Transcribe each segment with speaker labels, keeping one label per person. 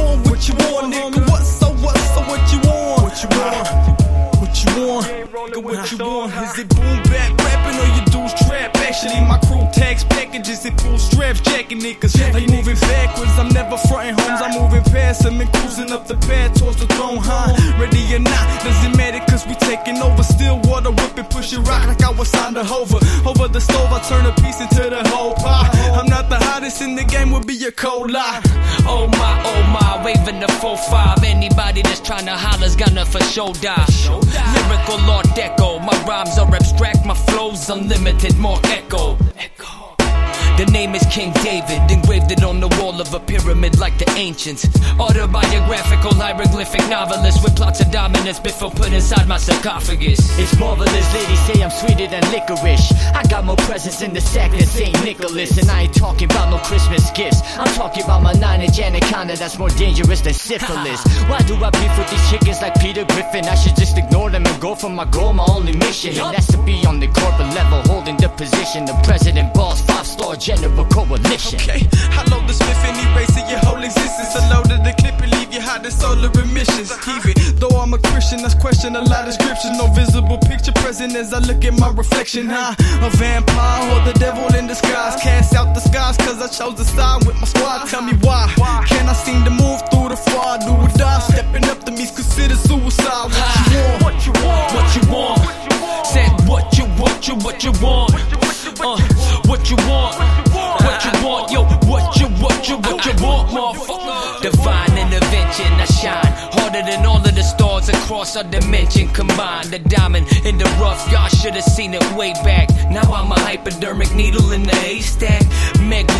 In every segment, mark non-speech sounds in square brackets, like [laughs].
Speaker 1: on, what you want, nigga? What so what so what you want? What you want? What you want?
Speaker 2: Nigga, what you want? Is
Speaker 1: it boom bap rapping or you do trap? Actually, my crew tags packages, it full straps, jacking niggas. They moving backwards, I'm and cruising up the path towards the throne, huh? Ready or not, doesn't matter cause we taking over. Still water whipping, pushing rock like I was on the hover. Over the stove, I turn a piece into the whole pie. I'm not the hottest in the game, would be a cold lie.
Speaker 3: Oh my, oh my, waving the 4-5. Anybody that's trying to holler's gonna for sure die. Lyrical art deco, my rhymes are abstract, my flow's unlimited, more echo. The name is King David, engraved it on the wall of a pyramid like the ancients. Autobiographical hieroglyphic novelist with plots of dominance before put inside my sarcophagus.
Speaker 4: It's marvelous, ladies say I'm sweeter than licorice. I got more presents in the sack than St. Nicholas, and I ain't talking about no Christmas gifts. I'm talking about my nine inch anaconda that's more dangerous than syphilis. [laughs] Why do I beef with these chickens like Peter Griffin? I should just ignore them and go for my goal, my only mission. And that's to be on the corporate level, holding the position. The president boss, five star general coalition. Okay,
Speaker 1: I load the Smith and erasing your whole existence. I loaded the clip and leave you hot in solar emissions. Keep it, though I'm a Christian, that's question a lot of scriptures. No visible picture present as I look at my reflection. Huh? A vampire or the devil in disguise. Cast out the skies cause I chose to side with my squad. Tell me why. Can I seem to move through the fire? Do or die? Stepping up to me's considered suicide. What
Speaker 3: you want? What you want? What you want? Said what you want, you what you want. Uh, what you want? What you want? Yo, what you what you what you want, motherfucker? Divine intervention, I shine harder than all of the stars across our dimension combined. The diamond in the rough, y'all should have seen it way back. Now I'm a hypodermic needle in the haystack. Megalodon,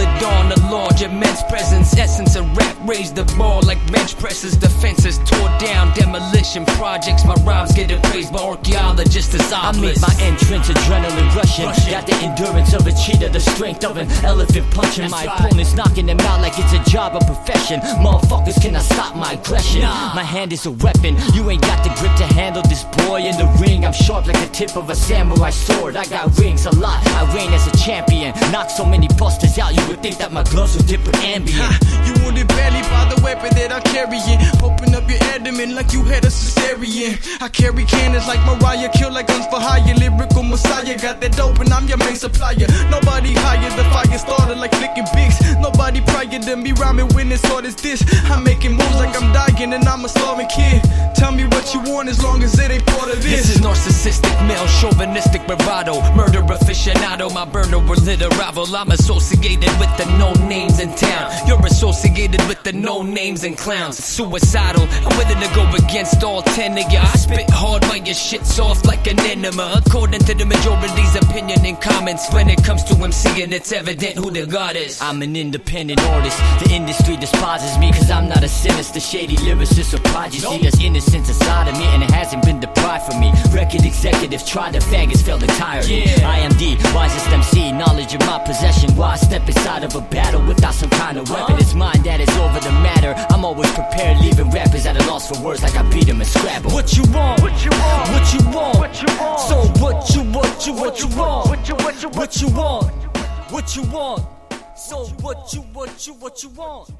Speaker 3: Raise the ball like bench presses, defenses tore down, demolition projects. My rhymes get appraised by archaeologists as I made my
Speaker 4: entrance, adrenaline rushing. Got the endurance of a cheetah, the strength of an elephant punching. My opponents knocking them out like it's a job or profession. Motherfuckers cannot stop my aggression. My hand is a weapon. You ain't got the grip to handle this boy in the ring. I'm sharp like the tip of a samurai sword. I got rings a lot. I reign as a champion. Knock so many busters out, you would think that my gloves would dip with Ambien.
Speaker 1: You wounded badly by the weapon that I'm carrying. Open up your abdomen like you had a cesarean. I carry cannons like Mariah, kill like guns for hire. Lyrical messiah, got that dope and I'm your main supplier. Nobody higher, the fire starter like flicking Bics. Nobody prior than me rhyming when it's hard as this. I'm making moves like I'm dying and I'm a starving kid. Tell me what you want as long as it ain't part of this. This is
Speaker 3: narcissistic, male, chauvinistic bravado. Murder aficionado, my burner will lit a rival. I'm associated with the no names in town. You're associated with the no names and clowns. Suicidal, I'm willing to go against all ten of ya. I spit hard when your shit's soft like an enema. According to the majority's opinion and comments, when it comes to MCing, it's evident who the god is.
Speaker 4: I'm an independent artist. The industry despises me cause I'm not a sinister, shady lyricist or prodigy. There's innocence inside of me and it hasn't been deprived from me. Record executives tried the faggots, failed entirely. I am the wisest MC, knowledge in my possession. Why I step inside of a battle without some kind of weapon? It's mine that is over the matter. I'm always prepared, leaving rappers at a loss for words like I beat them in Scrabble. What
Speaker 3: you want? What you want? What you want? What you want? So what
Speaker 4: you what you what you want? What you what you what you want? What you want? So what you what you what you want?